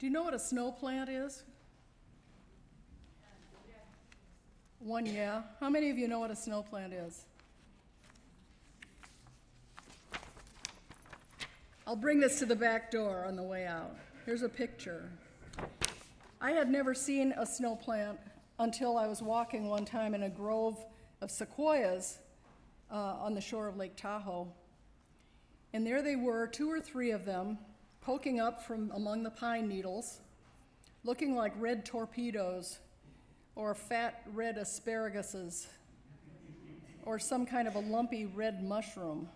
Do you know what a snow plant is? One, yeah. How many of you know what a snow plant is? I'll bring this to the back door on the way out. Here's a picture. I had never seen a snow plant until I was walking one time in a grove of sequoias uh, on the shore of Lake Tahoe. And there they were, two or three of them, poking up from among the pine needles, looking like red torpedoes or fat red asparaguses or some kind of a lumpy red mushroom.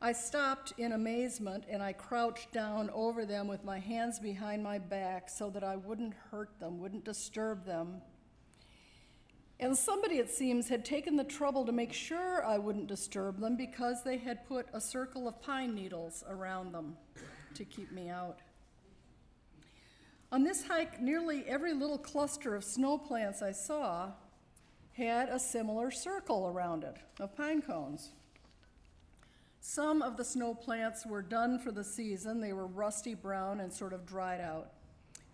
I stopped in amazement and I crouched down over them with my hands behind my back so that I wouldn't hurt them, wouldn't disturb them. And somebody, it seems, had taken the trouble to make sure I wouldn't disturb them because they had put a circle of pine needles around them to keep me out. On this hike, nearly every little cluster of snow plants I saw had a similar circle around it of pine cones. Some of the snow plants were done for the season. They were rusty brown and sort of dried out,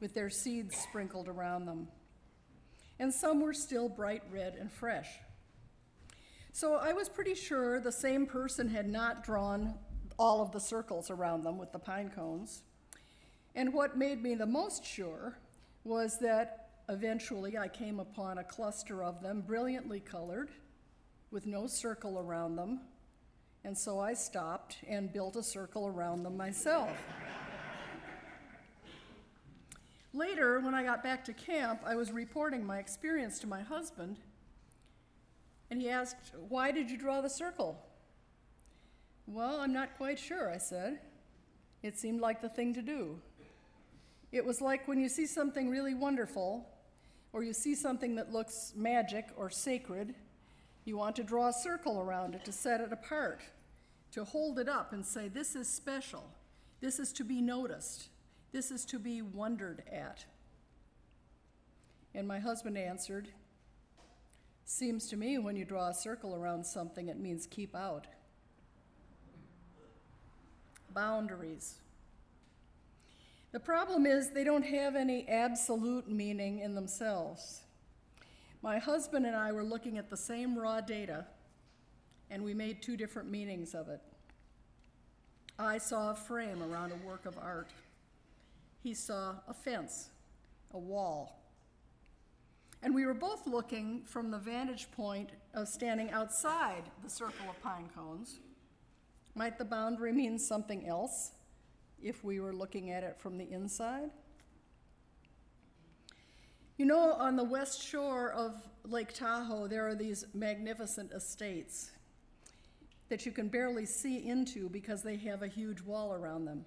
with their seeds sprinkled around them. And some were still bright red and fresh. So I was pretty sure the same person had not drawn all of the circles around them with the pine cones. And what made me the most sure was that eventually I came upon a cluster of them, brilliantly colored, with no circle around them. And so I stopped and built a circle around them myself. Later, when I got back to camp, I was reporting my experience to my husband, and he asked, Why did you draw the circle? Well, I'm not quite sure, I said. It seemed like the thing to do. It was like when you see something really wonderful, or you see something that looks magic or sacred, you want to draw a circle around it to set it apart, to hold it up and say, This is special. This is to be noticed. This is to be wondered at. And my husband answered, Seems to me when you draw a circle around something, it means keep out. Boundaries. The problem is they don't have any absolute meaning in themselves. My husband and I were looking at the same raw data, and we made two different meanings of it. I saw a frame around a work of art he saw a fence, a wall. And we were both looking from the vantage point of standing outside the circle of pine cones. Might the boundary mean something else if we were looking at it from the inside? You know, on the west shore of Lake Tahoe, there are these magnificent estates that you can barely see into because they have a huge wall around them.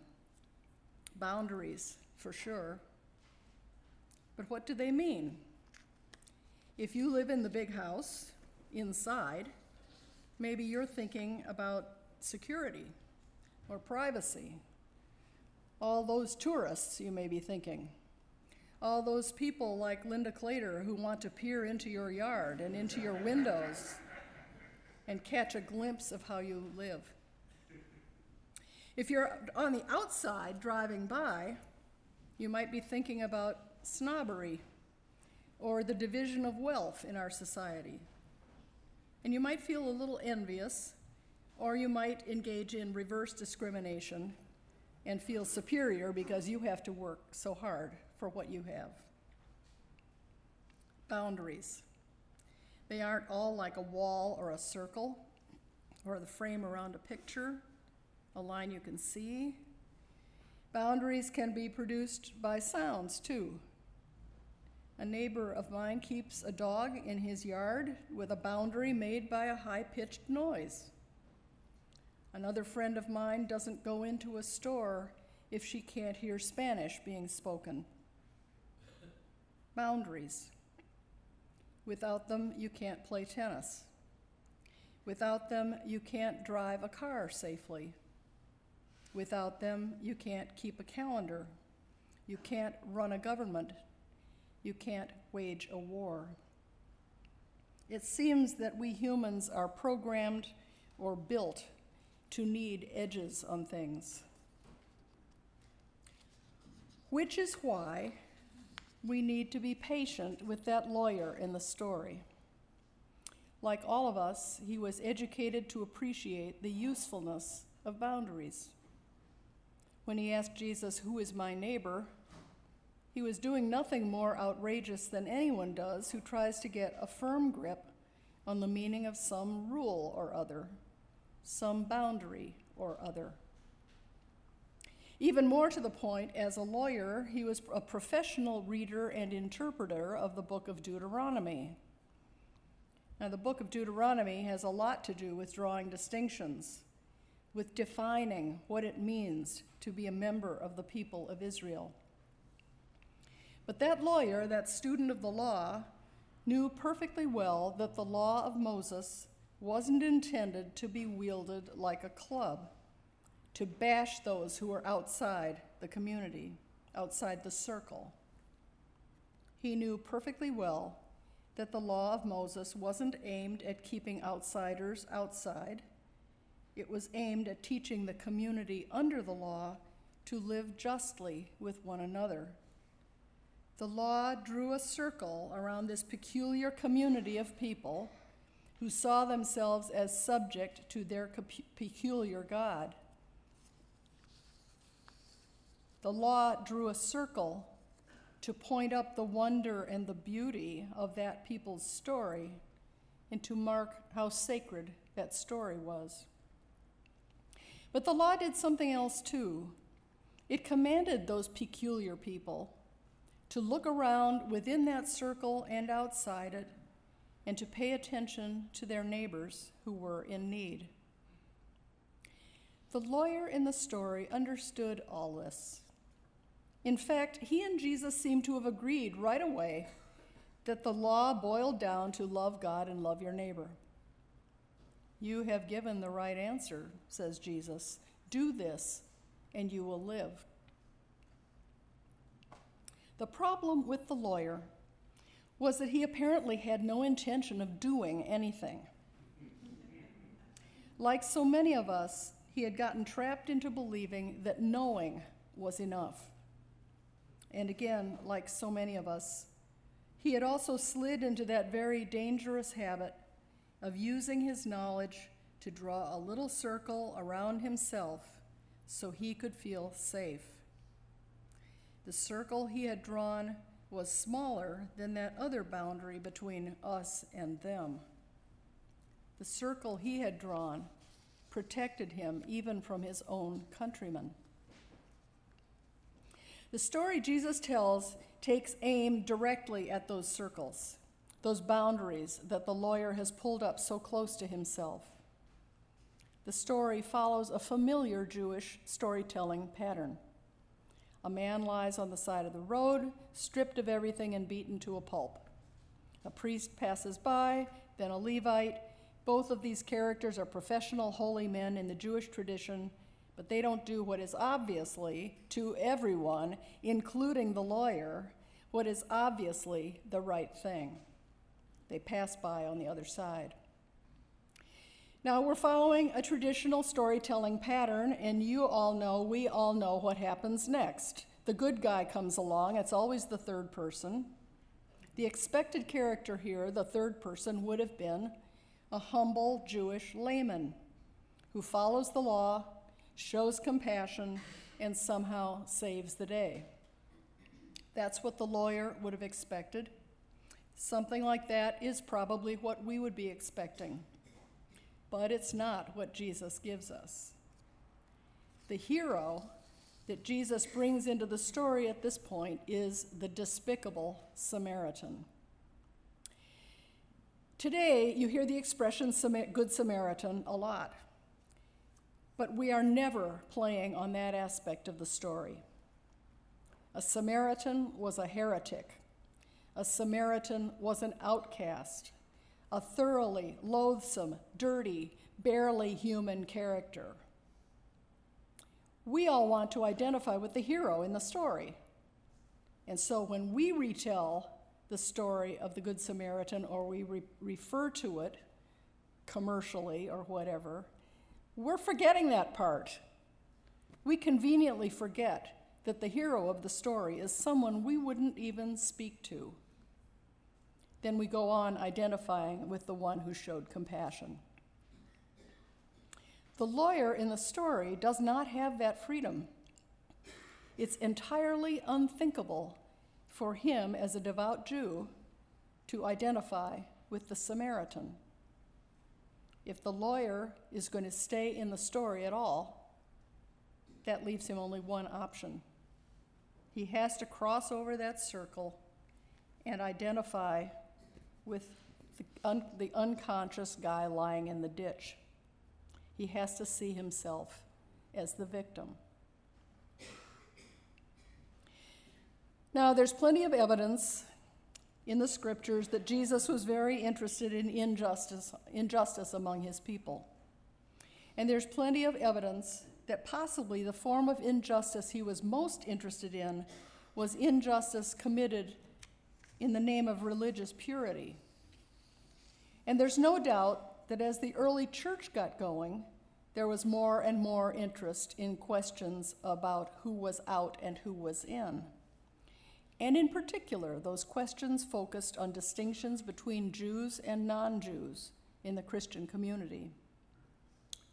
Boundaries for sure. But what do they mean? If you live in the big house inside, maybe you're thinking about security or privacy. All those tourists, you may be thinking. All those people like Linda Clader who want to peer into your yard and into your windows and catch a glimpse of how you live. If you're on the outside driving by, you might be thinking about snobbery or the division of wealth in our society. And you might feel a little envious, or you might engage in reverse discrimination and feel superior because you have to work so hard for what you have. Boundaries. They aren't all like a wall or a circle or the frame around a picture, a line you can see. Boundaries can be produced by sounds too. A neighbor of mine keeps a dog in his yard with a boundary made by a high pitched noise. Another friend of mine doesn't go into a store if she can't hear Spanish being spoken. Boundaries. Without them, you can't play tennis. Without them, you can't drive a car safely. Without them, you can't keep a calendar. You can't run a government. You can't wage a war. It seems that we humans are programmed or built to need edges on things. Which is why we need to be patient with that lawyer in the story. Like all of us, he was educated to appreciate the usefulness of boundaries. When he asked Jesus, Who is my neighbor? he was doing nothing more outrageous than anyone does who tries to get a firm grip on the meaning of some rule or other, some boundary or other. Even more to the point, as a lawyer, he was a professional reader and interpreter of the book of Deuteronomy. Now, the book of Deuteronomy has a lot to do with drawing distinctions, with defining what it means to be a member of the people of Israel. But that lawyer, that student of the law, knew perfectly well that the law of Moses wasn't intended to be wielded like a club to bash those who were outside the community, outside the circle. He knew perfectly well that the law of Moses wasn't aimed at keeping outsiders outside. It was aimed at teaching the community under the law to live justly with one another. The law drew a circle around this peculiar community of people who saw themselves as subject to their peculiar God. The law drew a circle to point up the wonder and the beauty of that people's story and to mark how sacred that story was. But the law did something else too. It commanded those peculiar people to look around within that circle and outside it and to pay attention to their neighbors who were in need. The lawyer in the story understood all this. In fact, he and Jesus seem to have agreed right away that the law boiled down to love God and love your neighbor. You have given the right answer, says Jesus. Do this, and you will live. The problem with the lawyer was that he apparently had no intention of doing anything. Like so many of us, he had gotten trapped into believing that knowing was enough. And again, like so many of us, he had also slid into that very dangerous habit of using his knowledge to draw a little circle around himself so he could feel safe. The circle he had drawn was smaller than that other boundary between us and them. The circle he had drawn protected him even from his own countrymen. The story Jesus tells takes aim directly at those circles, those boundaries that the lawyer has pulled up so close to himself. The story follows a familiar Jewish storytelling pattern. A man lies on the side of the road, stripped of everything and beaten to a pulp. A priest passes by, then a Levite. Both of these characters are professional holy men in the Jewish tradition but they don't do what is obviously, to everyone, including the lawyer, what is obviously the right thing. They pass by on the other side. Now, we're following a traditional storytelling pattern, and you all know, we all know what happens next. The good guy comes along, it's always the third person. The expected character here, the third person, would have been a humble Jewish layman who follows the law, shows compassion, and somehow saves the day. That's what the lawyer would have expected. Something like that is probably what we would be expecting. But it's not what Jesus gives us. The hero that Jesus brings into the story at this point is the despicable Samaritan. Today, you hear the expression Good Samaritan a lot. But we are never playing on that aspect of the story. A Samaritan was a heretic. A Samaritan was an outcast, a thoroughly loathsome, dirty, barely human character. We all want to identify with the hero in the story. And so when we retell the story of the Good Samaritan or we re- refer to it commercially or whatever, we're forgetting that part. We conveniently forget that the hero of the story is someone we wouldn't even speak to. Then we go on identifying with the one who showed compassion. The lawyer in the story does not have that freedom. It's entirely unthinkable for him, as a devout Jew, to identify with the Samaritan. If the lawyer is going to stay in the story at all, that leaves him only one option. He has to cross over that circle and identify with the, un- the unconscious guy lying in the ditch. He has to see himself as the victim. Now, there's plenty of evidence in the scriptures that Jesus was very interested in injustice, injustice among his people. And there's plenty of evidence that possibly the form of injustice he was most interested in was injustice committed in the name of religious purity. And there's no doubt that as the early church got going, there was more and more interest in questions about who was out and who was in. And in particular, those questions focused on distinctions between Jews and non Jews in the Christian community.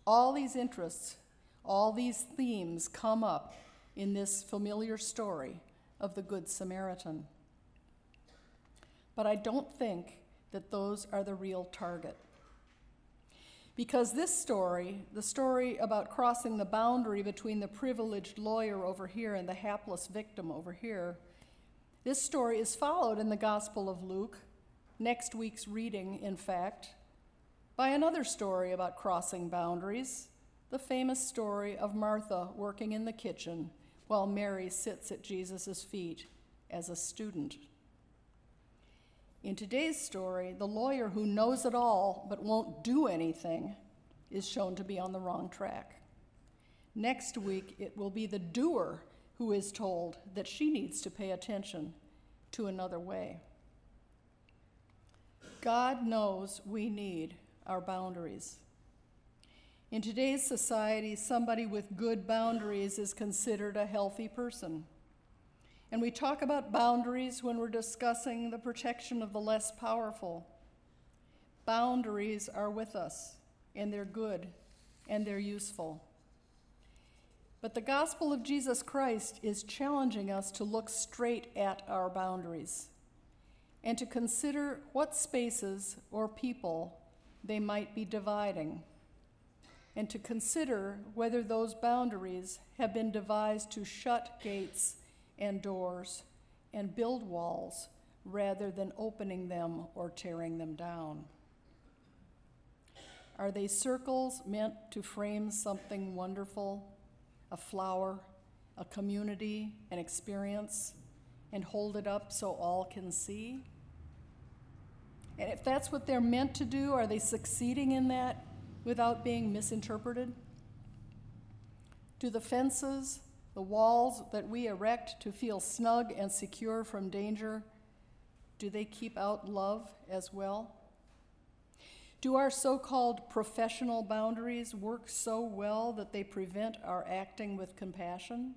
All these interests, all these themes come up in this familiar story of the Good Samaritan. But I don't think that those are the real target. Because this story, the story about crossing the boundary between the privileged lawyer over here and the hapless victim over here, this story is followed in the Gospel of Luke, next week's reading, in fact, by another story about crossing boundaries, the famous story of Martha working in the kitchen while Mary sits at Jesus' feet as a student. In today's story, the lawyer who knows it all but won't do anything is shown to be on the wrong track. Next week, it will be the doer who is told that she needs to pay attention to another way. God knows we need our boundaries. In today's society, somebody with good boundaries is considered a healthy person. And we talk about boundaries when we're discussing the protection of the less powerful. Boundaries are with us, and they're good, and they're useful. But the gospel of Jesus Christ is challenging us to look straight at our boundaries and to consider what spaces or people they might be dividing, and to consider whether those boundaries have been devised to shut gates and doors and build walls rather than opening them or tearing them down? Are they circles meant to frame something wonderful, a flower, a community, an experience, and hold it up so all can see? And if that's what they're meant to do, are they succeeding in that without being misinterpreted? Do the fences the walls that we erect to feel snug and secure from danger, do they keep out love as well? Do our so called professional boundaries work so well that they prevent our acting with compassion?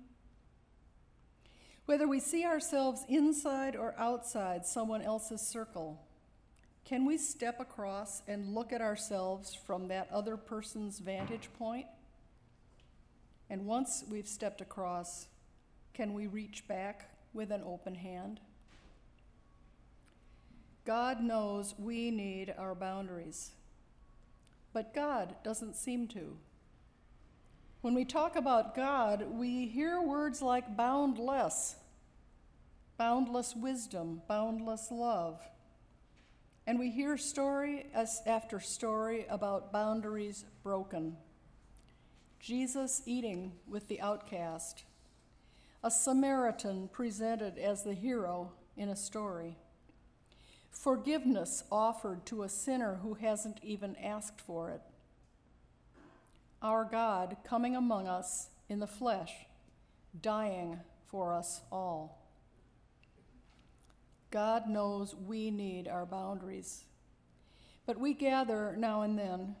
Whether we see ourselves inside or outside someone else's circle, can we step across and look at ourselves from that other person's vantage point? And once we've stepped across, can we reach back with an open hand? God knows we need our boundaries, but God doesn't seem to. When we talk about God, we hear words like boundless, boundless wisdom, boundless love. And we hear story after story about boundaries broken. Jesus eating with the outcast, a Samaritan presented as the hero in a story, forgiveness offered to a sinner who hasn't even asked for it, our God coming among us in the flesh, dying for us all. God knows we need our boundaries, but we gather now and then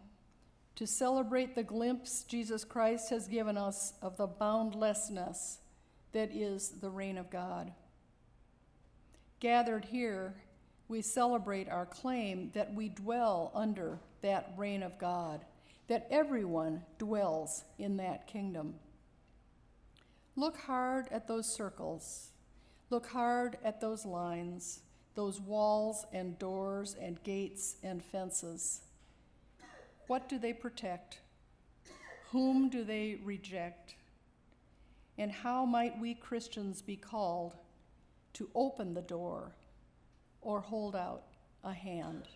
to celebrate the glimpse Jesus Christ has given us of the boundlessness that is the reign of God. Gathered here, we celebrate our claim that we dwell under that reign of God, that everyone dwells in that kingdom. Look hard at those circles. Look hard at those lines, those walls and doors and gates and fences. What do they protect? Whom do they reject? And how might we Christians be called to open the door or hold out a hand?